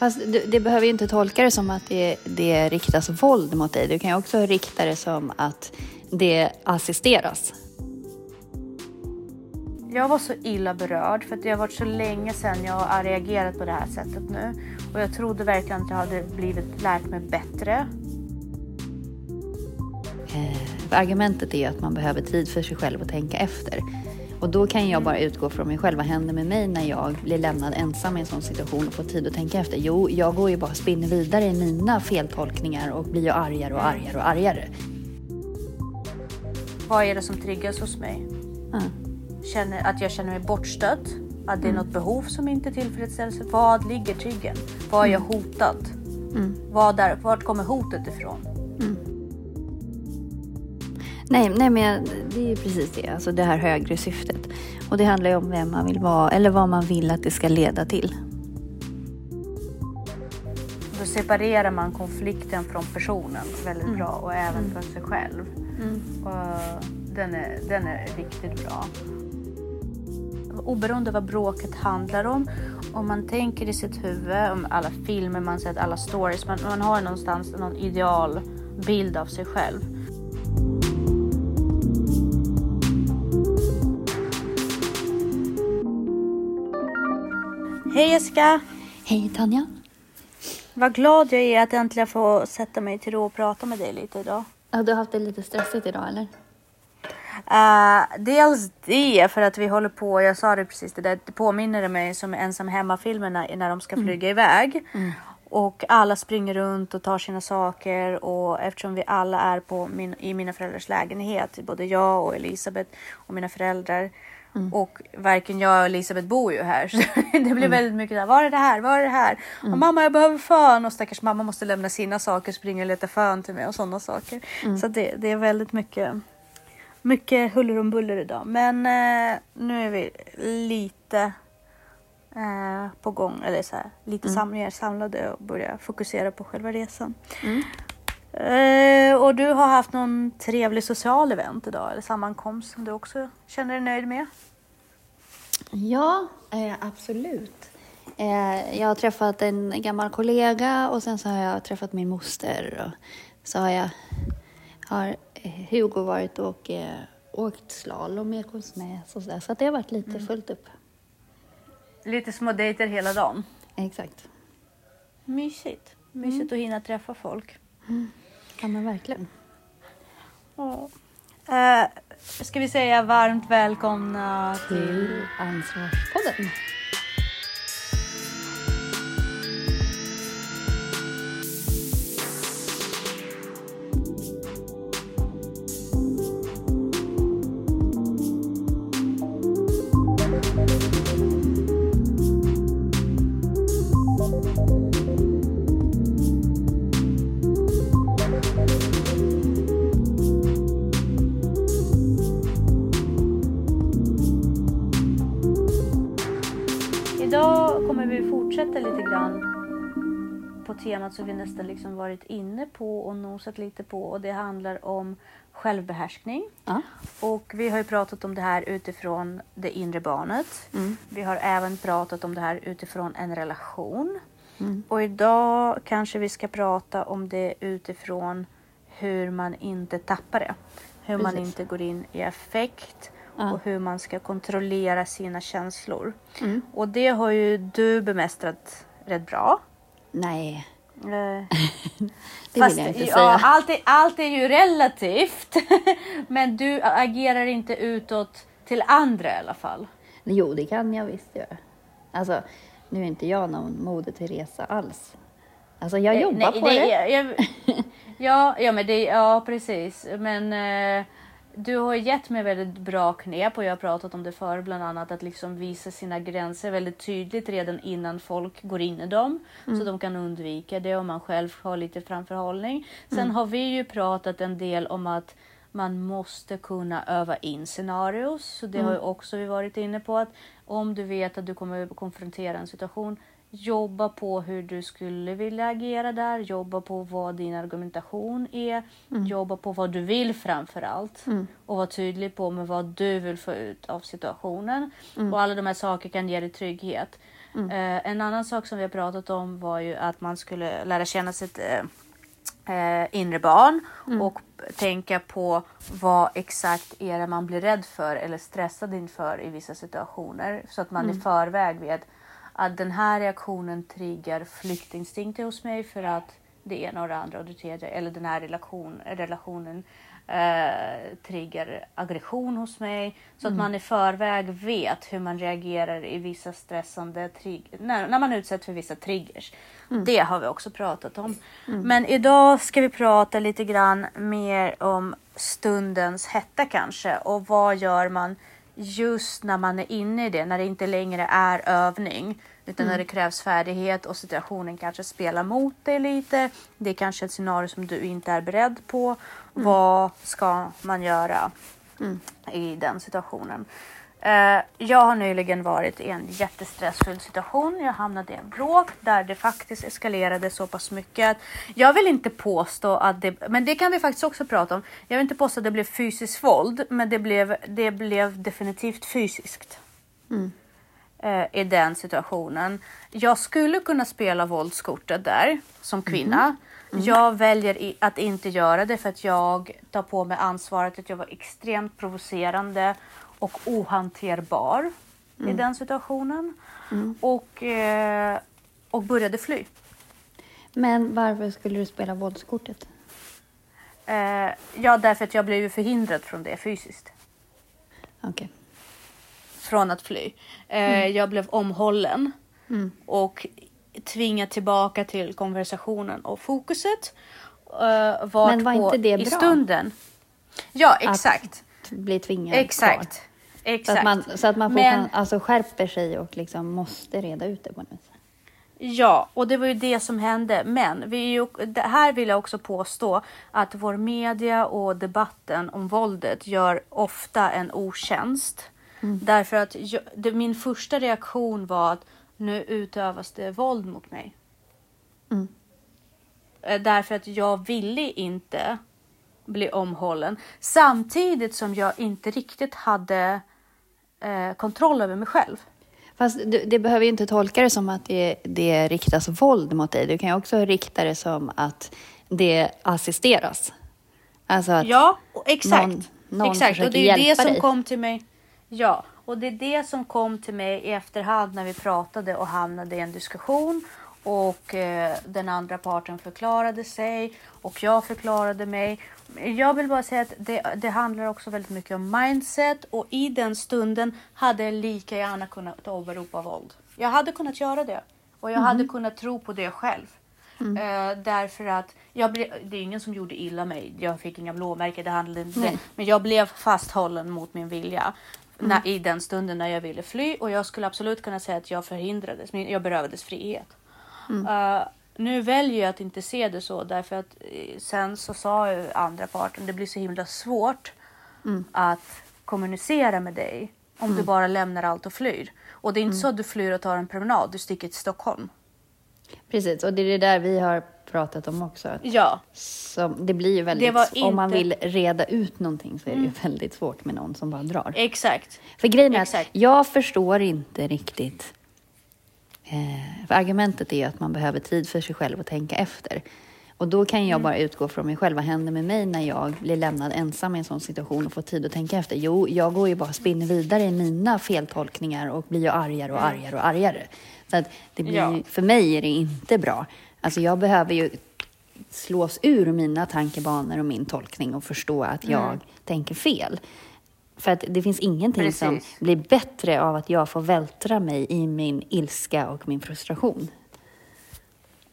Fast du, det behöver ju inte tolka det som att det, det riktas våld mot dig. Du kan ju också rikta det som att det assisteras. Jag var så illa berörd för att det har varit så länge sedan jag har reagerat på det här sättet nu. Och jag trodde verkligen att jag hade blivit lärt mig bättre. Eh, argumentet är ju att man behöver tid för sig själv att tänka efter. Och då kan jag bara utgå från mig själv. Vad händer med mig när jag blir lämnad ensam i en sån situation och får tid att tänka efter? Jo, jag går ju bara och spinner vidare i mina feltolkningar och blir ju argare och argare och argare. Vad är det som triggas hos mig? Mm. Känner, att jag känner mig bortstött? Att det är Mm. något behov som inte tillfredsställs? Vad ligger triggern? Vad är jag hotad? Mm. Vad där, vart kommer hotet ifrån? Nej, nej, men jag- det är ju precis det. Alltså det här högre syftet. Och det handlar ju om vem man vill vara eller vad man vill att det ska leda till. Då separerar man konflikten från personen väldigt Mm. bra och även från sig själv. Och den, är, den är riktigt bra. Oberoende vad bråket handlar om, om man tänker i sitt huvud, om alla filmer man sett, alla stories, man, man har någonstans någon idealbild av sig själv. Hej Jessica! Hej Tanja. Vad glad jag är att äntligen få sätta mig till ro och prata med dig lite idag. Ja, du har haft det lite stressigt idag eller? Uh, dels det, för att vi håller på, jag sa det precis, det, där, det påminner mig som ensam hemma-filmerna när de ska flyga iväg. Och alla springer runt och tar sina saker och eftersom vi alla är på min, i mina föräldrars lägenhet, både jag och Elisabeth och mina föräldrar. Och varken jag och Elisabeth bor ju här. Så det blir väldigt mycket där. Var är det här? Var är det här? Och mamma jag behöver fön. Och stackars mamma måste lämna sina saker, springa och leta fön till mig och sådana saker. Så det, det är väldigt mycket mycket huller om buller idag. Men eh, nu är vi lite eh, på gång. Eller så här, lite sam mer samlade och börjar fokusera på själva resan. Eh, och du har haft någon trevlig social event idag. Eller sammankomst som du också känner dig nöjd med. Ja, eh, absolut. Eh, jag har träffat en gammal kollega och sen så har jag träffat min moster. Och så har, jag, har Hugo varit och åkt slalom med Konsnäs och sådär. Så det har varit lite fullt upp. Lite små dejter hela dagen. Exakt. Mysigt. Mysigt att hinna träffa folk. Ja men verkligen. Ja. Eh, ska vi säga varmt välkomna till Till Ansvarspodden. Temat som vi nästan liksom varit inne på och nosat lite på och det handlar om självbehärskning. Ja. Och vi har ju pratat om det här utifrån det inre barnet. Vi har även pratat om det här utifrån en relation. Och idag kanske vi ska prata om det utifrån hur man inte tappar det. Hur man Precis. inte går in i affekt Ja. och hur man ska kontrollera sina känslor. Mm. Och det har ju du bemästrat rätt bra. Nej, det Fast, vill jag inte ja, säga. Allt är, allt är ju relativt. Men du agerar inte utåt till andra i alla fall. Jo, det kan jag visst göra. Alltså, nu är inte jag någon Moder Teresa alls. Alltså, jag Eh, jobbar nej, på nej, det. Jag, ja, ja, men det, ja, precis. Men eh, du har gett mig väldigt bra knep och jag har pratat om det förr, bland annat att liksom visa sina gränser väldigt tydligt redan innan folk går in i dem. Så de kan undvika det och man själv har lite framförhållning. Sen har vi ju pratat en del om att man måste kunna öva in scenarios. Så det har ju också vi varit inne på att om du vet att du kommer att konfrontera en situation, jobba på hur du skulle vilja agera där, jobba på vad din argumentation är, jobba på vad du vill framför allt och vara tydlig på med vad du vill få ut av situationen. Och alla de här sakerna kan ge dig trygghet. Eh, en annan sak som vi har pratat om var ju att man skulle lära känna sitt eh, eh, inre barn. Och tänka på vad exakt är det man blir rädd för eller stressad inför i vissa situationer. Så att man i förväg vet att den här reaktionen triggar flyktinstinkter hos mig för att det ena och det andra och det tredje. Eller den här relation, relationen eh, triggar aggression hos mig. Så att man i förväg vet hur man reagerar i vissa stressande trigger, när, när man utsätts för vissa triggers. Det har vi också pratat om. Men idag ska vi prata lite grann mer om stundens hetta kanske. Och vad gör man just när man är inne i det, när det inte längre är övning. Utan när det krävs färdighet och situationen kanske spelar mot dig lite. Det är kanske ett scenario som du inte är beredd på. Vad ska man göra i den situationen? Eh, jag har nyligen varit i en jättestressfull situation. Jag hamnade i en bråk där det faktiskt eskalerade så pass mycket. Jag vill inte påstå att det, men det kan vi faktiskt också prata om. Jag vill inte påstå att det blev fysiskt våld, men det blev, det blev definitivt fysiskt. Eh, i den situationen. Jag skulle kunna spela våldskortet där som kvinna. Jag väljer att inte göra det för att jag tar på mig ansvaret att jag var extremt provocerande och ohanterbar i den situationen. Och, eh, och började fly. Men varför skulle du spela våldskortet? Eh, ja, därför att jag blev ju förhindrad från det fysiskt. Okej. från att fly. Eh, Jag blev omhållen och tvingad tillbaka till konversationen och fokuset. Vart Men var inte det i bra? stunden. Ja, exakt. Att bli tvingad Exakt. kvar. Exakt. Så att man, så att man får, Men- alltså, skärper sig och liksom måste reda ut det på något vis. Ja, och det var ju det som hände. Men vi är ju, det här vill jag också påstå att vår media och debatten om våldet gör ofta en otjänst. Därför att jag, det, min första reaktion var att nu utövas det våld mot mig. Eh, Därför att jag ville inte bli omhållen. Samtidigt som jag inte riktigt hade eh, kontroll över mig själv. Fast du, det behöver ju inte tolka det som att det, det riktas våld mot dig. Du kan ju också rikta det som att det assisteras. Alltså att Ja, exakt. någon- någon exakt. Och det är det som dig. kom till mig. Ja, och det är det som kom till mig i efterhand när vi pratade och hamnade i en diskussion och eh, den andra parten förklarade sig och jag förklarade mig. Jag vill bara säga att det, det handlar också väldigt mycket om mindset och i den stunden hade jag lika gärna kunnat åberopa våld. Jag hade kunnat göra det och jag Mhm. hade kunnat tro på det själv. Mm. Eh, därför att jag ble, det är ingen som gjorde illa mig. Jag fick inga blåmärken, det handlade inte det. Men jag blev fasthållen mot min vilja Mm. när, i den stunden när jag ville fly. Och jag skulle absolut kunna säga att jag förhindrades, jag berövades frihet. Mm. Nu väljer jag att inte se det så därför att eh, sen så sa ju andra parten det blir så himla svårt Mm. att kommunicera med dig om du bara lämnar allt och flyr. Och det är inte Mm. så att du flyr och tar en promenad, du sticker till Stockholm. Precis, och det är det där vi har pratat om också. att Ja, Som, det blir ju väldigt, om man inte- Mm. vill reda ut någonting så är det ju väldigt svårt med någon som bara drar. exakt. För grejen är att Exakt. jag förstår inte riktigt. Eh, för argumentet är ju att man behöver tid för sig själv att tänka efter. Och då kan Mm. jag bara utgå från mig själv. Vad händer med mig när jag blir lämnad ensam i en sån situation och får tid att tänka efter? Jo, jag går ju bara spinner vidare i mina feltolkningar och blir ju argare och argare och argare. Så att det blir Mm. Ja. för mig är det inte bra. Alltså jag behöver ju slås ur mina tankebanor och min tolkning och förstå att jag Mm. tänker fel. För att det finns ingenting som Precis. blir bättre av att jag får vältra mig i min ilska och min frustration.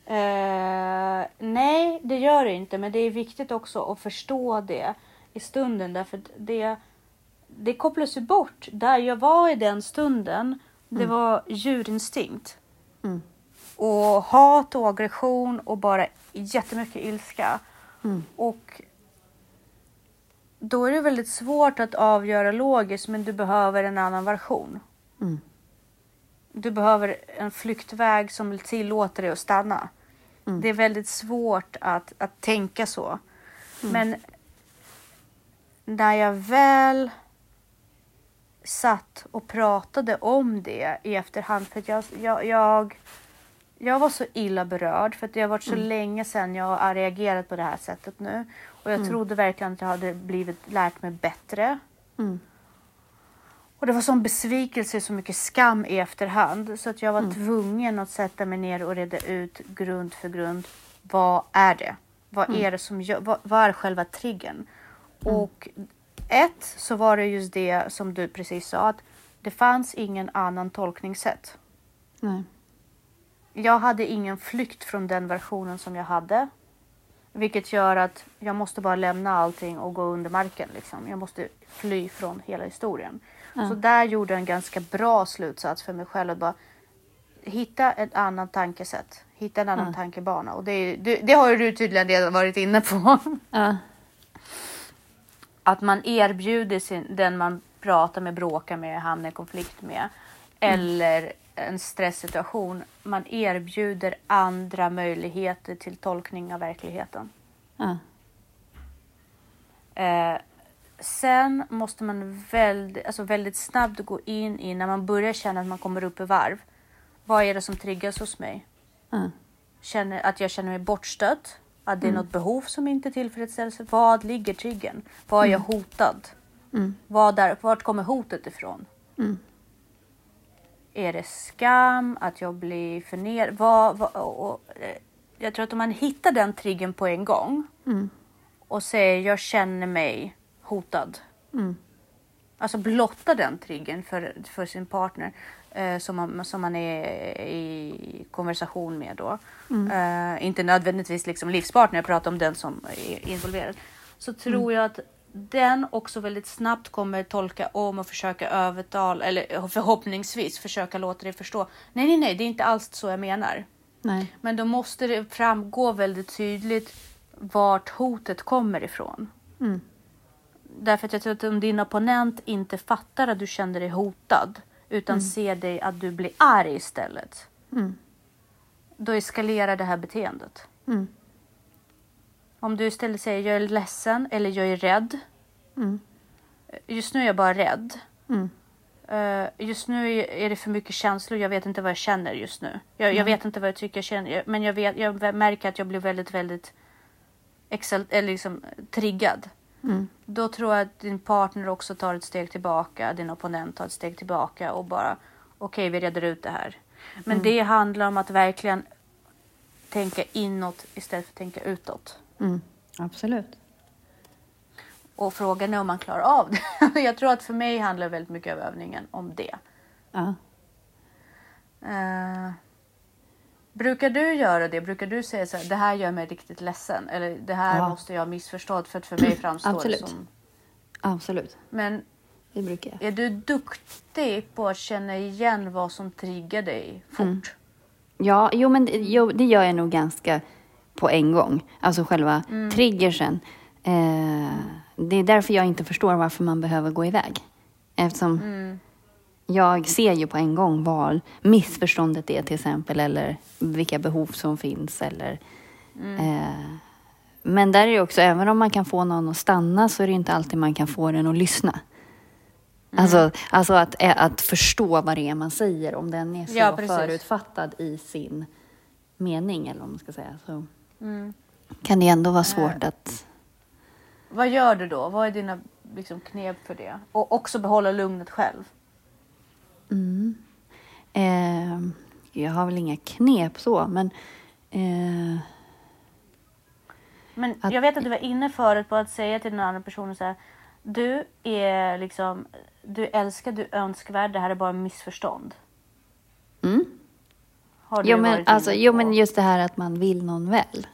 Eh, nej, det gör det inte. Men det är viktigt också att förstå det i stunden. Därför det, det kopplas ju bort. Där jag var i den stunden, det var djurinstinkt. Mm. Och hat och aggression och bara jättemycket ilska. Mm. Och då är det väldigt svårt att avgöra logiskt men du behöver en annan version. Mm. du behöver en flyktväg som tillåter dig att stanna. Mm. Det är väldigt svårt att, att tänka så. Mm. Men när jag väl satt och pratade om det i efterhand, för jag, jag, jag, jag var så illa berörd för att det har varit så Mm. länge sedan jag har reagerat på det här sättet nu. Och jag trodde verkligen att jag hade blivit lärt mig bättre. Mm. Och det var sån besvikelse, så mycket skam i efterhand så att jag var tvungen att sätta mig ner och reda ut grund för grund. Vad är det? Vad är det som gör, vad, vad är själva triggern? Och ett så var det just det som du precis sa att det fanns ingen annan tolkningssätt. Nej. Jag hade ingen flykt från den versionen som jag hade. Vilket gör att jag måste bara lämna allting och gå under marken. Liksom. Jag måste fly från hela historien. Så där gjorde jag en ganska bra slutsats för mig själv. Att bara hitta ett annat tankesätt. Hitta en annan tankebana. Och det, det, det har ju du tydligen redan varit inne på. Ja. Att man erbjuder sin, den man pratar med, bråkar med, hamnar i konflikt med. Eller en stresssituation. Man erbjuder andra möjligheter till tolkning av verkligheten. Ja. Eh, sen måste man väldigt, alltså väldigt snabbt gå in i när man börjar känna att man kommer upp i varv. Vad är det som triggas hos mig? Ja. Känner, att jag känner mig bortstött? Att det är något behov som inte tillfredsställs? Vad ligger triggern? Vad är jag hotad? Mm. Vad där, vart kommer hotet ifrån? Mm. Är det skam? Att jag blir förnedrad? Vad, vad, och, och, eh, jag tror att om man hittar den triggern på en gång Mm. och säger jag känner mig hotad. Mm. Alltså blotta den triggern för, för sin partner eh, som, man, som man är i konversation med då. Eh, inte nödvändigtvis liksom livspartner, jag pratar om den som är involverad. Så tror jag att den också väldigt snabbt kommer tolka om och försöka övertala, eller förhoppningsvis försöka låta dig förstå. Nej, nej, nej, det är inte alls så jag menar. Nej. Men då måste det framgå väldigt tydligt vart hotet kommer ifrån. Mm. Därför att jag tror att om din opponent inte fattar att du känner dig hotad utan ser dig att du blir arg istället. Mm. Då eskalerar det här beteendet. Mm. Om du istället säger jag är ledsen eller jag är rädd. Mm. Just nu är jag bara rädd. Mm. Eh, just nu är- det för mycket känslor. Jag vet inte vad jag känner just nu. Jag, jag vet inte vad jag tycker jag känner. Men jag, vet, jag märker att jag blir väldigt, väldigt exalt, eller liksom, triggad. Mm. Då tror jag att din partner också tar ett steg tillbaka. Din opponent tar ett steg tillbaka och bara okej, vi reder ut det här. Men det handlar om att verkligen tänka inåt istället för att tänka utåt. Mm. Absolut. Och frågan är om man klarar av det. jag tror att för mig handlar väldigt mycket av övningen om det. Ja. Eh, brukar du göra det? Brukar du säga så här, det här gör mig riktigt ledsen? Eller det här Ja. måste jag ha missförstått för att för mig framstår det Absolut. som... Absolut. Men Det brukar jag. är du duktig på att känna igen vad som triggar dig fort? Mm. Ja, jo, men det- jo, det gör jag nog ganska på en gång. Alltså själva triggersen. Eh, det är därför jag inte förstår varför man behöver gå iväg. Eftersom jag ser ju på en gång vad missförståndet är till exempel eller vilka behov som finns. Eller, eh, men där är det också, även om man kan få någon att stanna så är det inte alltid man kan få den att lyssna. Alltså, alltså att, eh, att förstå vad det är man säger, om den är så Ja, förutfattad i sin mening, eller vad man ska säga. Så Mm. kan det ändå vara svårt att... Vad gör du då? Vad är dina liksom, knep för det? Och också behålla lugnet själv. Mm. Eh, jag har väl inga knep så, men... Eh, Men Att- jag vet att du var inne förut på att säga till den andra personen så här. Du är liksom, du älskar, du är önskvärd, det här är bara missförstånd. mm. Har du jo, men, varit alltså, jo, men just det här att man vill någon väl.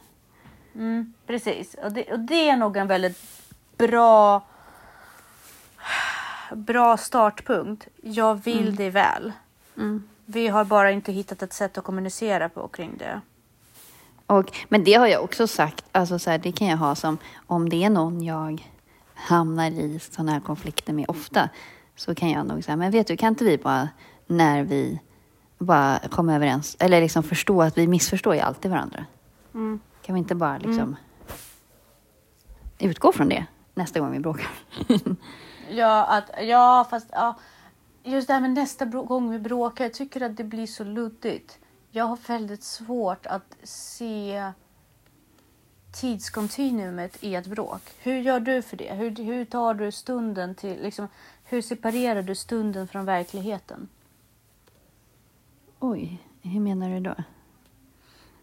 Mm, precis, och det, och det är nog en väldigt bra, bra startpunkt. Jag vill dig väl. Mm. Vi har bara inte hittat ett sätt att kommunicera på kring det. Och, men det har jag också sagt, alltså så här, det kan jag ha som om det är någon jag hamnar i sådana här konflikter med ofta så kan jag nog säga, men vet du, kan inte vi bara när vi bara komma överens, eller liksom förstå att vi missförstår ju alltid varandra. Mm. Kan vi inte bara liksom utgå från det nästa gång vi bråkar? Ja, att, ja fast ja, just det här med nästa gång vi bråkar. Jag tycker att det blir så luddigt. Jag har väldigt svårt att se tidskontinuumet i ett bråk. Hur gör du för det? Hur, hur tar du stunden till, liksom, hur separerar du stunden från verkligheten? Oj, hur menar du då?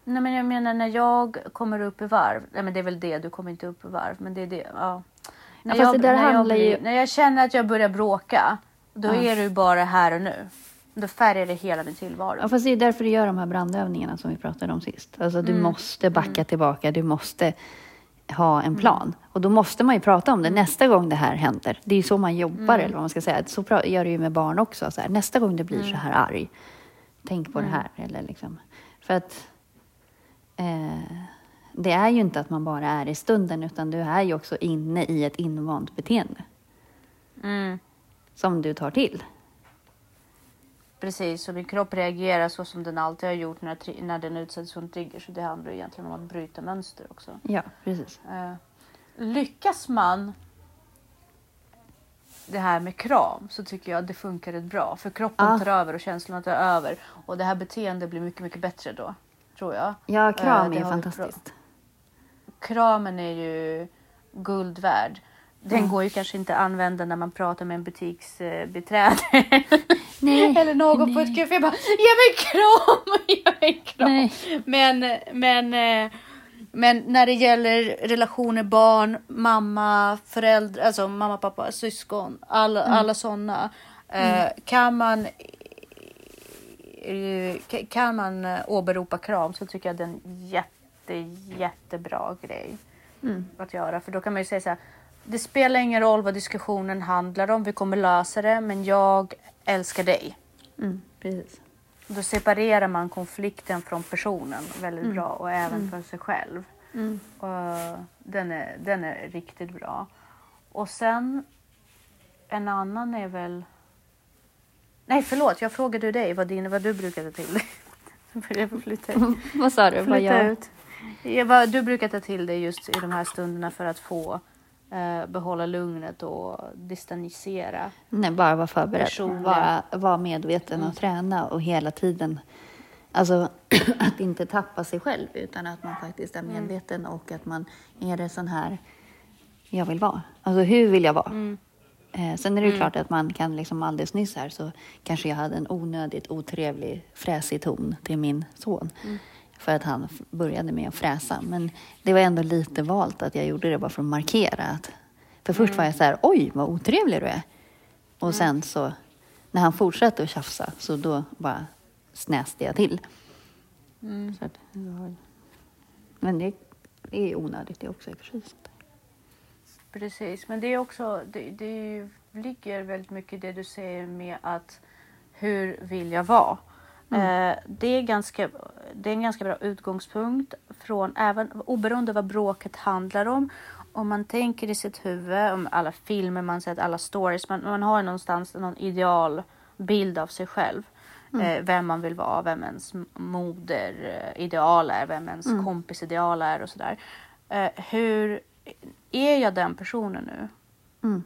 Nej, men jag menar när jag kommer upp i varv. Nej, men det är väl det, du kommer inte upp i varv. Men det är det, ja. När, fast jag, det när, jag blir, ju- när jag känner att jag börjar bråka, då Ja. är det ju bara här och nu. Då färgar det hela min tillvaro. Ja, fast det är därför du gör de här brandövningarna som vi pratade om sist. Alltså du Mm. måste backa tillbaka, du måste ha Mm. en plan. Och då måste man ju prata om det nästa gång det här händer. Det är ju så man jobbar, Mm. eller vad man ska säga. Så gör du ju med barn också. Så här, nästa gång du blir Mm. så här arg, tänk på det här. Eller liksom. För att eh, det är ju inte att man bara är i stunden, utan du är ju också inne i ett invant beteende Mm. som du tar till. Precis, och min kropp reagerar så som den alltid har gjort när, när den utsätts för en trigger. Så det handlar egentligen om att bryta mönster också. Ja, precis. Eh, lyckas man det här med kram så tycker jag att det funkar rätt bra. För kroppen Ja. tar över och känslorna tar över. Och det här beteendet blir mycket, mycket bättre då. Tror jag. Ja, kram det är fantastiskt. Kramen är ju guld värd. Den går ju kanske inte att använda när man pratar med en butiksbiträde. Nej, Eller någon på ett café bara ge mig kram, ge mig kram. Nej. Men, men, eh, men när det gäller relationer, barn, mamma, föräldrar, alltså mamma, pappa, syskon, alla, alla sådana. Eh, kan man eh, ka- kan man eh, åberopa kram så tycker jag det är en jätte, jättebra grej Mm. att göra. För då kan man ju säga så här. Det spelar ingen roll vad diskussionen handlar om. Vi kommer lösa det, men jag älskar dig. Mm, precis. Då separerar man konflikten från personen väldigt bra och även för sig själv. Mm. Och den, är, den är riktigt bra. Och sen en annan är väl... Nej, förlåt. Jag frågade dig vad, din, vad du brukade till dig. Vad sa du? Vad flytta jag... ut. Vad du brukar ta till dig just i de här stunderna för att få behålla lugnet och distansera. Nej, bara vara förberedd. Personliga. Vara, vara medveten och träna och hela tiden... Alltså att inte tappa sig själv utan att man faktiskt är medveten och att man är det sån här jag vill vara. Alltså hur vill jag vara? Mm. Eh, sen är det ju klart att man kan liksom alldeles nyss här så kanske jag hade en onödigt otrevlig fräsig ton till min son. För att han började med att fräsa. Men det var ändå lite valt att jag gjorde det bara för att markera. Att, för först var jag så här, oj vad otrevlig du är. Och sen så, när han fortsatte att tjafsa så då bara snäste jag till. Så att, men det är onödigt det också i och för sig. Precis, men det är också, det, det ligger väldigt mycket i det du säger med att hur vill jag vara? Eh, det, är ganska, det är en ganska bra utgångspunkt från även oberoende vad bråket handlar om. Om man tänker i sitt huvud, om alla filmer man sett, alla stories, man, man har någonstans någon idealbild av sig själv. Eh, vem man vill vara, vem ens moderideal är, vem ens kompisideal är och sådär. Eh, hur är jag den personen nu? Mm.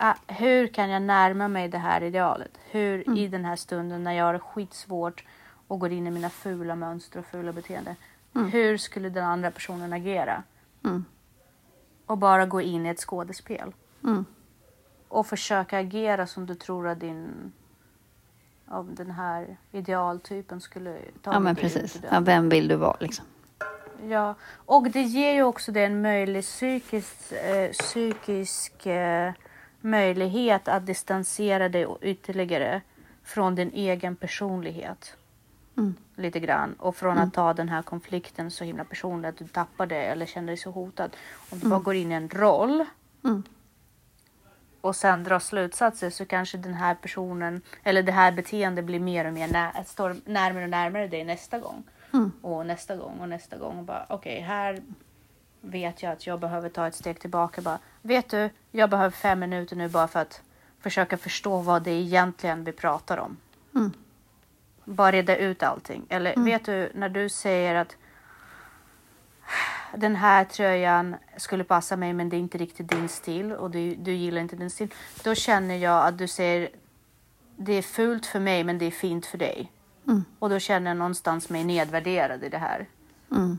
Ah, hur kan jag närma mig det här idealet? Hur i den här stunden när jag har skitsvårt och går in i mina fula mönster och fula beteenden. Hur skulle den andra personen agera? Mm. Och bara gå in i ett skådespel. Mm. Och försöka agera som du tror att din av den här idealtypen skulle ta Ja men precis. Ja, vem vill du vara liksom? Ja, och det ger ju också det en möjlig psykisk, eh, psykisk eh, möjlighet att distansera dig ytterligare från din egen personlighet. Mm. Lite grann. Och från att ta den här konflikten så himla personligt att du tappar det eller känner dig så hotad. Om du bara går in i en roll Mm. och sen drar slutsatser så kanske den här personen eller det här beteendet blir mer och mer nä- står närmare och närmare dig nästa gång. Mm. Och nästa gång och nästa gång. Och bara okej, här vet jag att jag behöver ta ett steg tillbaka. Bara, vet du, jag behöver fem minuter nu bara för att försöka förstå vad det är egentligen vi pratar om. Mm. bara reda ut allting. Eller vet du när du säger att den här tröjan skulle passa mig men det är inte riktigt din stil och du, du gillar inte din stil. Då känner jag att du säger det är fult för mig men det är fint för dig. Mm. Och då känner jag någonstans mig nedvärderad i det här. Mm.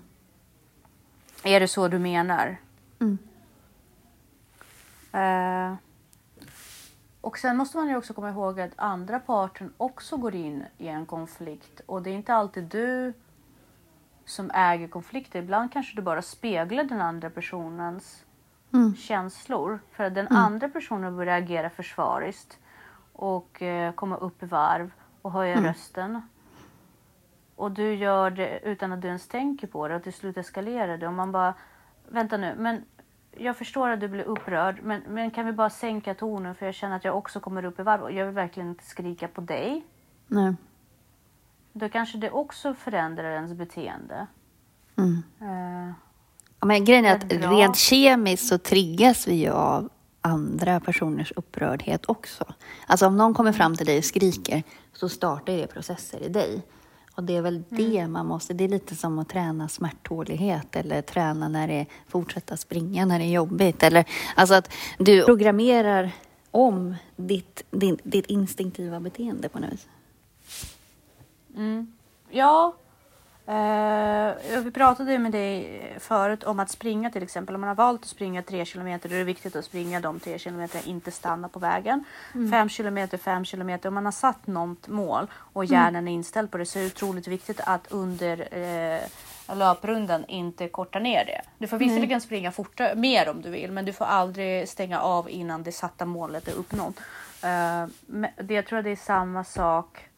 Är det så du menar? Mm. Eh, och sen måste man ju också komma ihåg att andra parten också går in i en konflikt och det är inte alltid du som äger konflikter. Ibland kanske du bara speglar den andra personens Mm. känslor. För att den andra personen börjar agera försvariskt och eh, komma upp i varv och höja Mm. rösten. Och du gör det utan att du ens tänker på det och till slut eskalerar det. Och man bara, vänta nu, men jag förstår att du blir upprörd, men, men kan vi bara sänka tonen för jag känner att jag också kommer upp i varv och jag vill verkligen inte skrika på dig. Nej. Då kanske det också förändrar ens beteende. Mm. Ja, men grejen är att bra. rent kemiskt så triggas vi ju av andra personers upprördhet också. Alltså om någon kommer fram till dig och skriker så startar det processer i dig. Och det är väl det man måste, det är lite som att träna smärttålighet eller träna när det är, fortsätta springa när det är jobbigt. Eller, alltså att du programmerar om ditt, din, ditt instinktiva beteende på något vis. Mm. Ja, eh, vi pratade ju med dig förut om att springa till exempel. Om man har valt att springa tre kilometer då är det viktigt att springa de tre kilometerna, inte stanna på vägen. Fem kilometer, fem kilometer. Om man har satt något mål och hjärnan är inställd på det så är det otroligt viktigt att under eh, löprundan inte korta ner det. Du får visserligen springa fortare, mer om du vill, men du får aldrig stänga av innan det satta målet är uppnått. Men det, jag tror att det är samma sak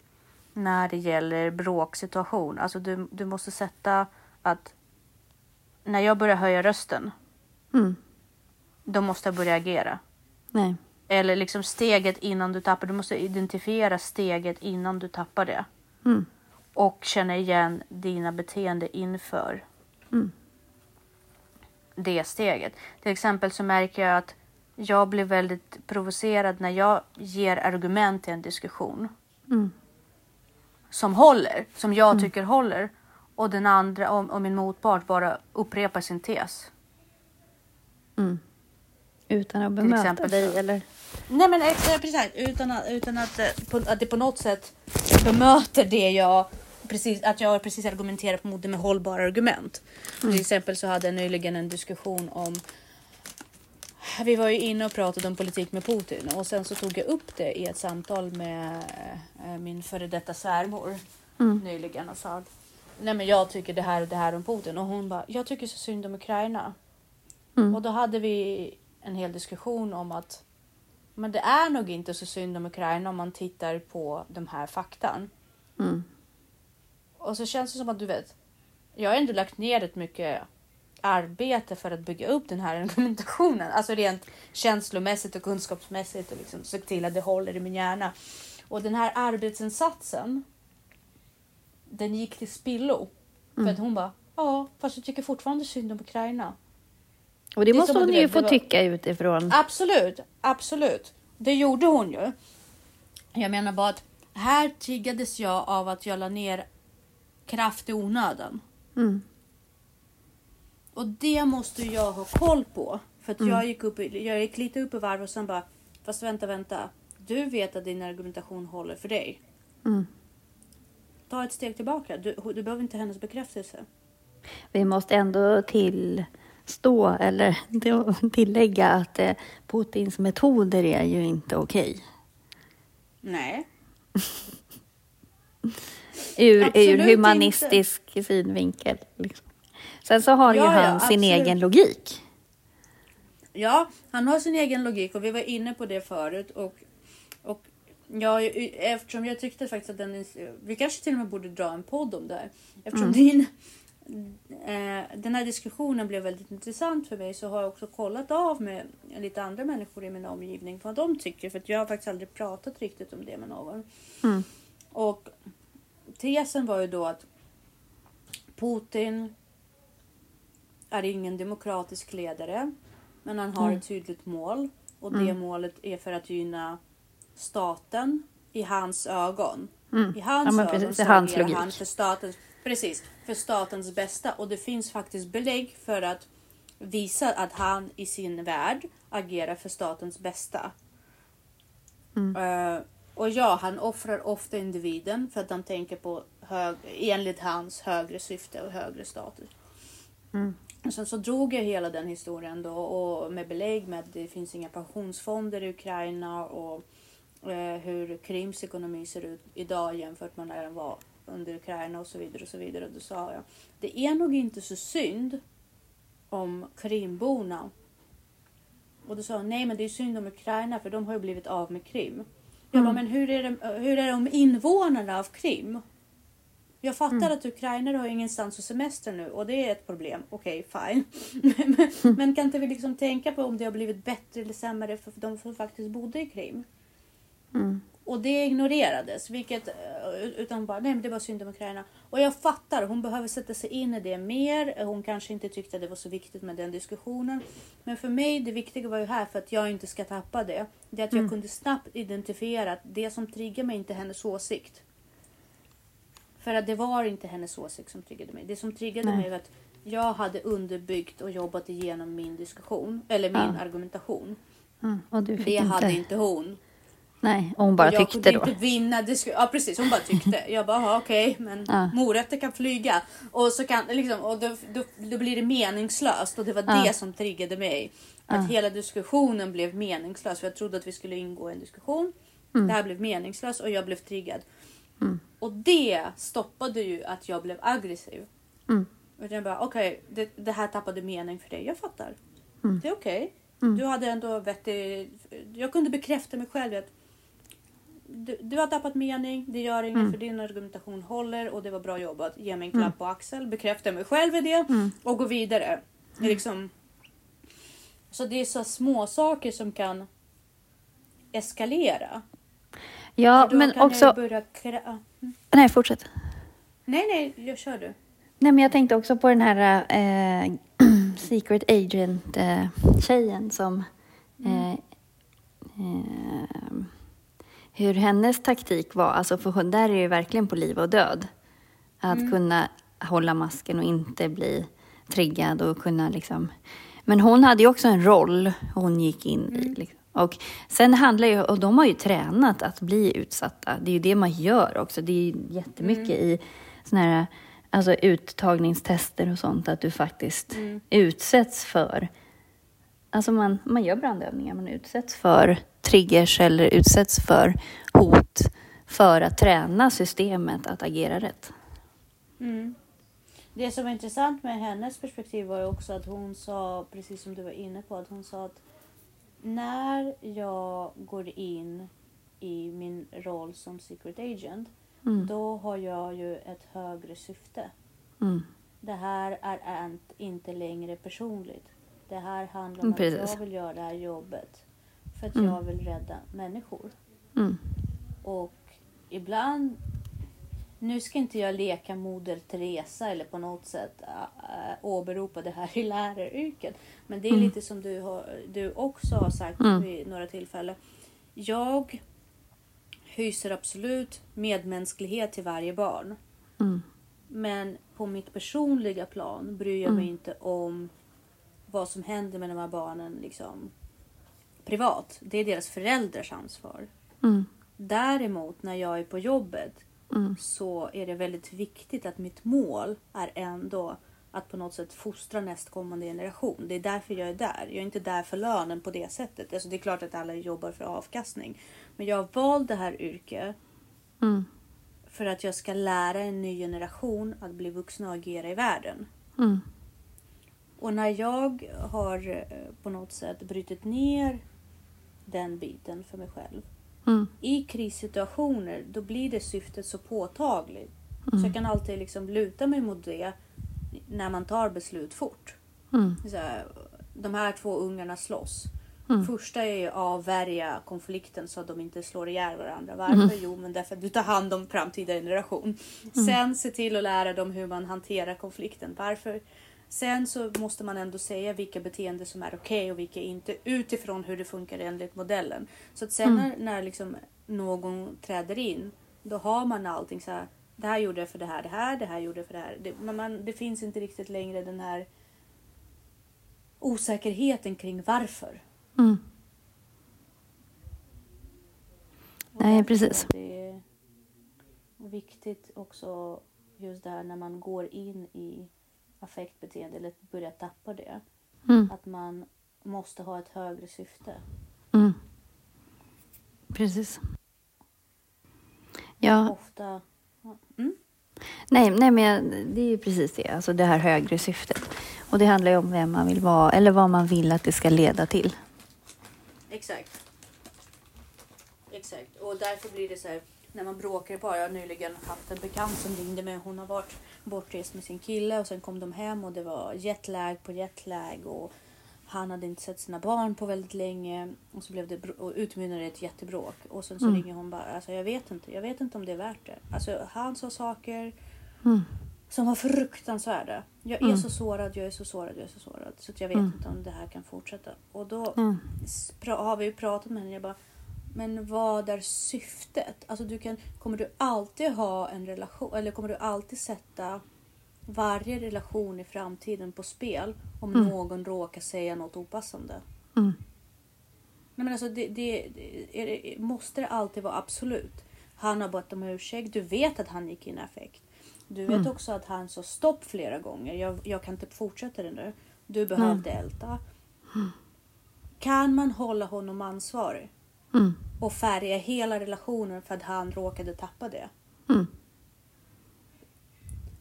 när det gäller bråksituation. Alltså du, du måste sätta att när jag börjar höja rösten, Mm. då måste jag börja agera. Nej. Eller liksom steget innan du tappar. Du måste identifiera steget innan du tappar det. Mm. Och känna igen dina beteende inför Mm. det steget. Till exempel så märker jag att jag blir väldigt provocerad när jag ger argument i en diskussion. Mm. Som håller, som jag tycker håller. Och den andra och, och min motpart bara upprepar sin tes. Mm. Utan att bemöta exempel dig eller? Nej men eh, precis, utan att, utan att, eh, på, att det på något sätt bemöter det jag precis, att jag precis argumenterar mot det med hållbara argument. Till exempel så hade jag nyligen en diskussion om vi var ju inne och pratade om politik med Putin och sen så tog jag upp det i ett samtal med eh, min före detta svärmor nyligen och sa nej men jag tycker det här och det här om Putin och hon bara jag tycker så synd om Ukraina. Mm. Och då hade vi en hel diskussion om att men det är nog inte så synd om Ukraina om man tittar på de här faktan. Mm. Och så känns det som att du vet, jag har ändå lagt ner rätt mycket arbete för att bygga upp den här argumentationen. Alltså rent känslomässigt och kunskapsmässigt och liksom se till att det håller i min hjärna. Och den här arbetsinsatsen, den gick till spillo. För att hon bara, ja fast jag tycker fortfarande synd om Ukraina. Och det, Det måste hon ju vet, få var- tycka utifrån. Absolut, absolut. Det gjorde hon ju. Jag menar bara att här triggades jag av att jag la ner kraft i onödan. Mm. Och det måste jag ha koll på. För att Mm. jag gick upp, jag gick lite upp i varv och sen bara, fast vänta, vänta. Du vet att din argumentation håller för dig. Mm. Ta ett steg tillbaka. Du, du behöver inte hennes bekräftelse. Vi måste ändå tillstå eller tillägga att eh, Putins metoder är ju inte okej. Nej. Ur, ur humanistisk synvinkel. Liksom. Sen så har ju Ja, ja, han sin absolut. egen logik. Ja, han har sin egen logik och vi var inne på det förut. Och, och ja, eftersom jag tyckte faktiskt att den... Vi kanske till och med borde dra en podd om det här. Eftersom din, eh, den här diskussionen blev väldigt intressant för mig så har jag också kollat av med lite andra människor i min omgivning vad de tycker. För jag har faktiskt aldrig pratat riktigt om det med någon. Mm. Och tesen var ju då att Putin är ingen demokratisk ledare. Men han har ett tydligt mål. Och det målet är för att gynna staten i hans ögon. I hans Ja, men ögon precis, så hans logik. han för statens, precis, för statens bästa. Och det finns faktiskt belägg för att visa att han i sin värld agerar för statens bästa. Eh, och ja, han offrar ofta individen för att han tänker på hög, enligt hans högre syfte och högre status. Och sen så drog jag hela den historien då och med belägg med att det finns inga pensionsfonder i Ukraina och eh, hur Krims ekonomi ser ut idag jämfört med när den var under Ukraina och så vidare och så vidare. Och då sa jag, det är nog inte så synd om Krimborna. Och då sa hon, nej men det är synd om Ukraina för de har ju blivit av med Krim. Jag bara, men hur är, det, hur är det om invånarna av Krim? Jag fattar att ukrainare har ingenstans att semester nu och det är ett problem. Okej, fine. men, men kan inte vi liksom tänka på om det har blivit bättre eller sämre för de som faktiskt bodde i Krim? Och det ignorerades. Vilket, eh, utan bara, nej men det var synd om Ukraina. Och jag fattar, hon behöver sätta sig in i det mer. Hon kanske inte tyckte det var så viktigt med den diskussionen. Men för mig, det viktiga var ju här, för att jag inte ska tappa det. Det är att jag kunde snabbt identifiera att det som triggar mig inte är hennes åsikt. För att det var inte hennes åsikt som triggade mig. Det som triggade Nej. mig var att jag hade underbyggt och jobbat igenom min diskussion. Eller min Ja. argumentation. Mm. Och du fick Det inte... hade inte hon. Nej, och hon bara jag tyckte kunde då. inte vinna. Skulle, ja precis, hon bara tyckte. Jag bara, "Jaha, okej, men Ja. morötter kan flyga. Och, så kan, liksom, och då, då, då blir det meningslöst. Och det var Ja. det som triggade mig. Att hela diskussionen blev meningslös. För jag trodde att vi skulle ingå i en diskussion. Mm. Det här blev meningslöst och jag blev triggad. Och det stoppade ju att jag blev aggressiv. Mm. Utan jag bara, okej, det, det här tappade mening för dig. Jag fattar. Mm. Det är okej. Du hade ändå vettig... Jag kunde bekräfta mig själv att du, du har tappat mening, det gör inget Mm. för din argumentation håller och det var bra jobbat. Ge mig en klapp på axel, bekräfta mig själv i det Mm. och gå vidare. Det är liksom... Så det är så små saker som kan eskalera. Ja, då men kan också... börja krä- mm. Nej, fortsätt. Nej, nej, jag kör du. Nej, men jag tänkte också på den här eh, Secret Agent-tjejen som... Eh, eh, hur hennes taktik var. Alltså för hon, där är det ju verkligen på liv och död. Att kunna hålla masken och inte bli triggad och kunna liksom... Men hon hade ju också en roll hon gick in i. Liksom. Och sen handlar ju, och de har ju tränat att bli utsatta. Det är ju det man gör också. Det är ju jättemycket i såna här alltså uttagningstester och sånt, att du faktiskt utsätts för Alltså man, man gör brandövningar, man utsätts för triggers eller utsätts för hot för att träna systemet att agera rätt. Mm. Det som var intressant med hennes perspektiv var ju också att hon sa, precis som du var inne på, att hon sa att när jag går in i min roll som secret agent, Mm. då har jag ju ett högre syfte. Mm. Det här är inte längre personligt. Det här handlar om Mm, att precis. jag vill göra det här jobbet för att Mm. jag vill rädda människor. Mm. Och ibland, nu ska inte jag leka moder Teresa eller på något sätt äh, åberopa det här i läraryrket. Men det är lite som du, har, du också har sagt Mm. vid några tillfällen. Jag hyser absolut medmänsklighet till varje barn. Mm. Men på mitt personliga plan bryr jag mig Mm. inte om vad som händer med de här barnen liksom, privat. Det är deras föräldrars ansvar. Mm. Däremot när jag är på jobbet Mm. så är det väldigt viktigt att mitt mål är ändå att på något sätt fostra nästkommande generation. Det är därför jag är där. Jag är inte där för lönen på det sättet. Alltså det är klart att alla jobbar för avkastning. Men jag har valt det här yrket Mm. för att jag ska lära en ny generation att bli vuxna och agera i världen. Mm. Och när jag har eh, på något sätt brutit ner den biten för mig själv Mm. i krissituationer då blir det syftet så påtagligt. Så Mm. jag kan alltid liksom luta mig mot det när man tar beslut fort. Mm. Så här, de här två ungarna slåss. Mm. Första är att avvärja konflikten så att de inte slår ihjäl varandra. Varför? Jo, men därför att du tar hand om framtida generation. Sen se till att lära dem hur man hanterar konflikten. Varför? Sen så måste man ändå säga vilka beteenden som är okej och vilka inte utifrån hur det funkar enligt modellen. Så att sen när, när liksom någon träder in då har man allting så här. Det här gjorde jag för det här, det här, det här gjorde jag för det här. Det, men man, det finns inte riktigt längre den här osäkerheten kring varför. Mm. Nej, precis. Det är viktigt också just det här när man går in i affektbeteende eller börjar tappa det. Mm. Att man måste ha ett högre syfte. Mm. Precis. Ja, Ofta... Mm. nej, nej, men det är ju precis det. Alltså det här högre syftet. Och det handlar ju om vem man vill vara eller vad man vill att det ska leda till. Exakt. Exakt. Och därför blir det så här när man bråkar på. Jag har nyligen haft en bekant som ringde mig. Hon har varit bortrest med sin kille och sen kom de hem och det var jetlag på jetlag och han hade inte sett sina barn på väldigt länge och så blev det och utmynnade ett jättebråk och sen så Mm. ringer hon bara. Alltså jag vet inte. Jag vet inte om det är värt det. Alltså han sa saker Mm. som var fruktansvärda. Jag är Mm. så sårad, jag är så sårad, jag är så sårad. Så jag vet Mm. inte om det här kan fortsätta. Och då Mm. har vi pratat med henne. Jag bara, men vad är syftet? Alltså du kan, kommer du alltid ha en relation eller kommer du alltid sätta varje relation i framtiden på spel om Mm. någon råkar säga något opassande? Mm. Nej, men alltså det, det, det, måste det alltid vara absolut? Han har bett om ursäkt. Du vet att han gick in i affekt. Du vet Mm. också att han sa stopp flera gånger. Jag, jag kan inte fortsätta det nu. Du behövde älta. Kan man hålla honom ansvarig Mm. och färga hela relationen för att han råkade tappa det? Mm.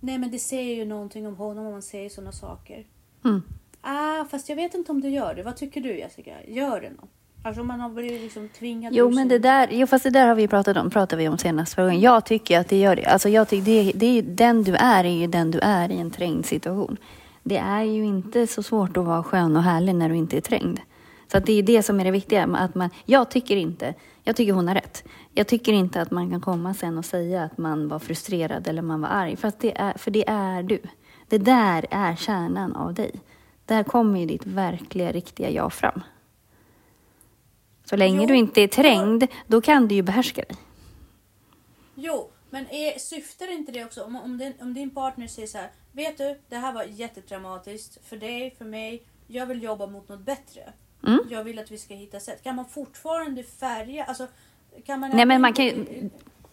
Nej, men det säger ju någonting om honom om man säger sådana saker. Mm. Ah, fast jag vet inte om du gör det. Vad tycker du Jessica? Gör det något? Alltså man har blivit liksom tvingad Jo, men det där, jo, fast det där har vi pratat om, pratade vi om senast förra gången. Jag tycker att det gör det. Alltså, jag tycker det, det är, den du är är ju den du är i en trängd situation. Det är ju inte så svårt att vara skön och härlig när du inte är trängd. Så det är det som är det viktiga. Att man, jag tycker inte, jag tycker hon har rätt. Jag tycker inte att man kan komma sen och säga att man var frustrerad eller man var arg. För, det, är, för det är du. Det där är kärnan av dig. Där kommer ju ditt verkliga, riktiga jag fram. Så länge Jo, du inte är trängd, då kan du ju behärska dig. Jo, men är, syftar inte det också om, om, din, om din partner säger så här. Vet du, det här var jättetraumatiskt för dig, för mig. Jag vill jobba mot något bättre. Mm. Jag vill att vi ska hitta sätt. Kan man fortfarande färga? Alltså, kan man Nej, men man kan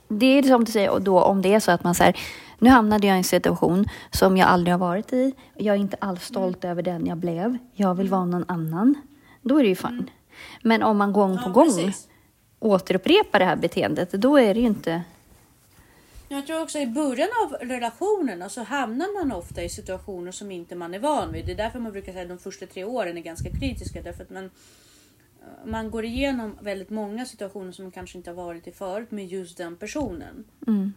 Det är som du säger, då om det är så att man säger nu hamnade jag i en situation som jag aldrig har varit i. Jag är inte alls stolt över den jag blev. Jag vill vara någon annan. Då är det ju fine. Men om man gång på Ja, gång precis. återupprepar det här beteendet, då är det ju inte... Jag tror också i början av relationerna så hamnar man ofta i situationer som inte man är van vid. Det är därför man brukar säga att de första tre åren är ganska kritiska. Därför att man, eh, man går igenom väldigt många situationer som man kanske inte har varit i förut med just den personen. Mm.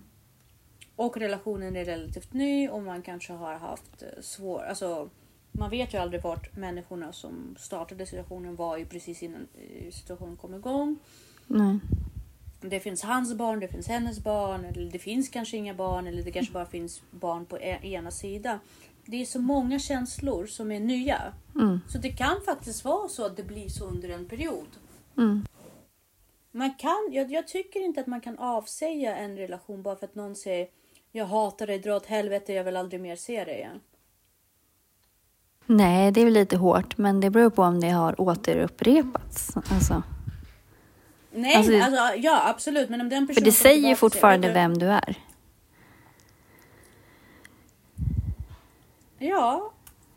Och relationen är relativt ny och man kanske har haft eh, svår... Alltså, man vet ju aldrig vart människorna som startade situationen var ju precis innan eh, situationen kom igång. Nej. Det finns hans barn, det finns hennes barn, eller det finns kanske inga barn, eller det kanske bara finns barn på e- ena sidan. Det är så många känslor som är nya. Mm. Så det kan faktiskt vara så att det blir så under en period. Mm. Man kan, jag, jag tycker inte att man kan avsäga en relation bara för att någon säger jag hatar dig, dra åt helvete, jag vill aldrig mer se dig igen. Nej, det är väl lite hårt, men det beror på om det har återupprepats. Alltså, Nej, Alltså- alltså, ja absolut. Men om den personen för det säger ju fortfarande "Vet du, vem du är. Ja,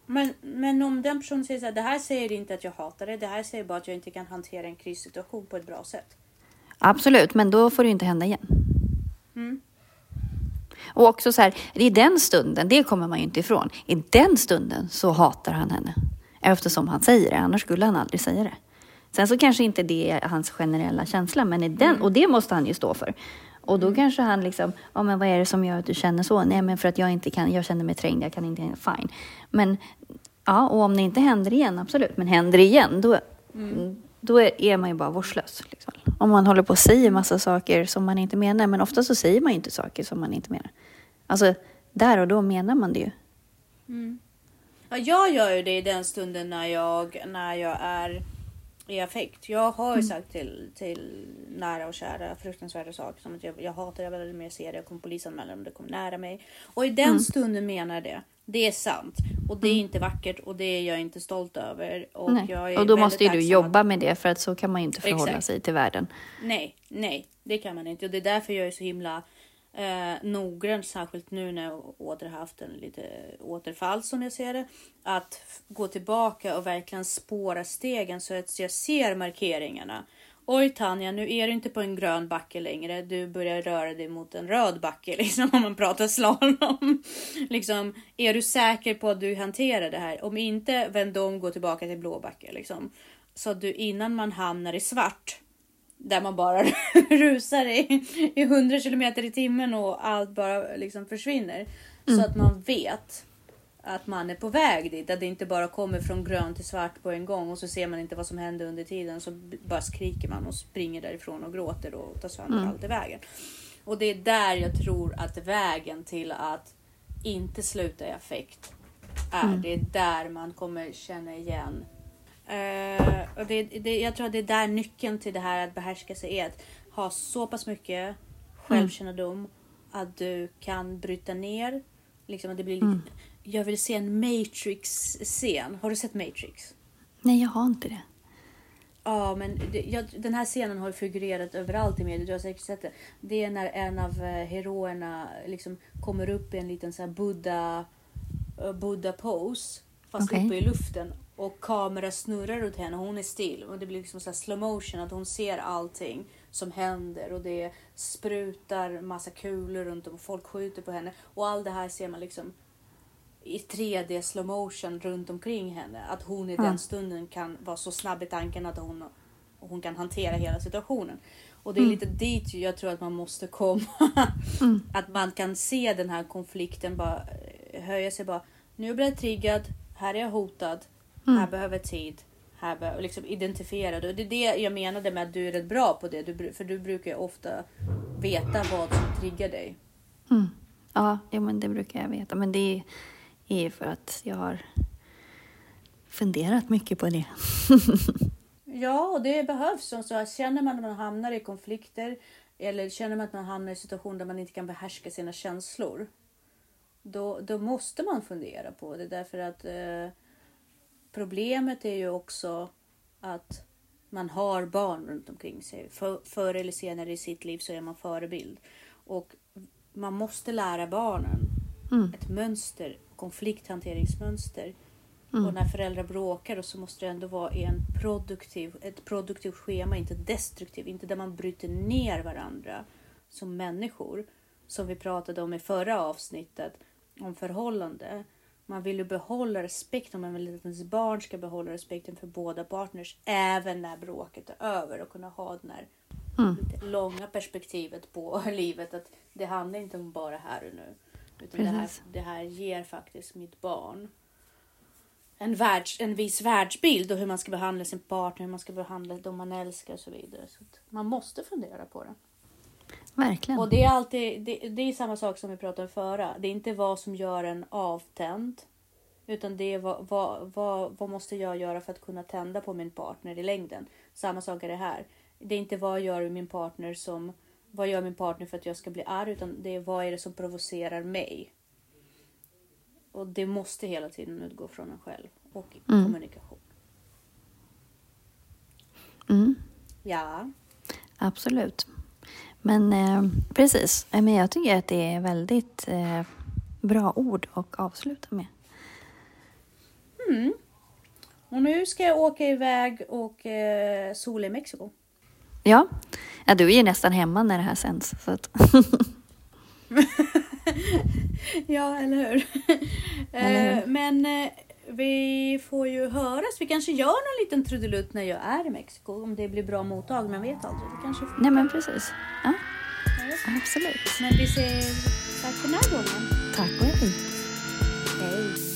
men, men om den personen säger så här, det här säger inte att jag hatar det, det här säger bara att jag inte kan hantera en krissituation på ett bra sätt. Absolut, men då får det ju inte hända igen. Mm. Och också så här, i den stunden, det kommer man ju inte ifrån. I den stunden så hatar han henne. Eftersom han säger det, annars skulle han aldrig säga det. Sen så kanske inte det är hans generella känsla, men i den, och det måste han ju stå för. Och då kanske han liksom, ja men vad är det som gör att du känner så? Nej men för att jag inte kan, jag känner mig trängd, jag kan inte, fine. Men ja, och om det inte händer igen, absolut. Men händer det igen, då, då är, man ju bara vårdslös. Liksom. Om man håller på och säger massa saker som man inte menar, men ofta så säger man ju inte saker som man inte menar. Alltså, där och då menar man det ju. Ja, jag gör ju det i den stunden när jag, när jag är i affekt. Jag har ju sagt till, till nära och kära fruktansvärda saker som att jag, jag hatar det väldigt mer ser det. Jag kommer polisanmäla om det kommer nära mig. Och i den stunden menar jag det. Det är sant och det är inte vackert och det är jag inte stolt över. Och, Nej. jag är och då måste ju du jobba att- med det för att så kan man ju inte förhålla Exakt. sig till världen. Nej, nej, det kan man inte. Och det är därför jag är så himla eh, noggrann, särskilt nu när jag åter haft en lite återfall som jag ser det. Att gå tillbaka och verkligen spåra stegen så att jag ser markeringarna. Oj Tanja, nu är du inte på en grön backe längre. Du börjar röra dig mot en röd backe, liksom om man pratar slalom. liksom, är du säker på att du hanterar det här? Om inte, vänd om, gå tillbaka till blå backe. Liksom. Så att du innan man hamnar i svart, där man bara rusar i, i 100 kilometer i timmen och allt bara liksom försvinner. Så att man vet att man är på väg dit. Att det inte bara kommer från grönt till svart på en gång och så ser man inte vad som händer under tiden. Så bara skriker man och springer därifrån och gråter och tar sönder allt i vägen. Och det är där jag tror att vägen till att inte sluta i affekt är. Det är där man kommer känna igen Eh, och det, det, jag tror att det är där nyckeln till det här att behärska sig är att ha så pass mycket självkännedom att du kan bryta ner. Liksom att det blir lite, Jag vill se en Matrix-scen. Har du sett Matrix? Nej, jag har inte det. Ja, men det, jag, den här scenen har figurerat överallt i media. Du har säkert sett det. Det är när en av eh, heroerna liksom kommer upp i en liten så här Buddha, eh, Buddha pose. Fast Okej. uppe i luften. Och kamera snurrar runt henne och hon är still. Och det blir liksom så här slow motion. Att hon ser allting som händer. Och det sprutar massa kulor runt om. Och folk skjuter på henne. Och allt det här ser man liksom i 3D slow motion runt omkring henne. Att hon i Ja. den stunden kan vara så snabb i tanken att hon, hon kan hantera hela situationen. Och det är lite dit jag tror att man måste komma. Att man kan se den här konflikten bara eh, höja sig bara. Nu blir jag triggad, här är jag hotad, här behöver tid. Här behöver liksom identifiera det. Och det är det jag menade med att du är rätt bra på det. Du, för du brukar ju ofta veta vad som triggar dig. Mm. Ja, jo, men det brukar jag veta. Men det är för att jag har funderat mycket på det. Ja, och det behövs. Så, så känner man att man hamnar i konflikter eller känner man att man hamnar i situationer där man inte kan behärska sina känslor. Då, då måste man fundera på det därför att eh, problemet är ju också att man har barn runt omkring sig. För, förr eller senare i sitt liv så är man förebild. Och man måste lära barnen Mm. ett mönster, konflikthanteringsmönster. Och när föräldrar bråkar så måste det ändå vara en produktiv, ett produktivt schema, inte destruktivt, inte där man bryter ner varandra som människor. Som vi pratade om i förra avsnittet om förhållande. Man vill ju behålla respekten, man vill att ens barn ska behålla respekten för båda partners även när bråket är över och kunna ha den här Mm. långa perspektivet på livet. Att det handlar inte om bara här och nu. Utan det här, det här ger faktiskt mitt barn en, världs, en viss världsbild och hur man ska behandla sin partner, hur man ska behandla de man älskar och så vidare. Så man måste fundera på det. Verkligen. Och det är alltid, det, det är samma sak som vi pratade om förra. Det är inte vad som gör en avtänd. Utan det är vad, vad, vad, vad måste jag göra för att kunna tända på min partner i längden. Samma sak är det här. Det är inte vad gör min partner som vad gör min partner för att jag ska bli arg utan det är vad är det som provocerar mig. Och det måste hela tiden utgå från en själv och Mm. kommunikation. Mm. Ja. Absolut. Men eh, precis, men jag tycker att det är väldigt eh, bra ord att avsluta med. Och nu ska jag åka iväg och eh, sola i Mexiko. Ja. ja, du är ju nästan hemma när det här sänds. Så att, Ja, eller hur? Eller hur? Eh, Men eh, vi får ju höras. Vi kanske gör någon liten trudelutt när jag är i Mexiko. Om det blir bra mottag. Man vet aldrig. Det kanske nej men precis. Ja, vet. absolut. Men vi ses tack för den här gången. Tack och hej. Hej.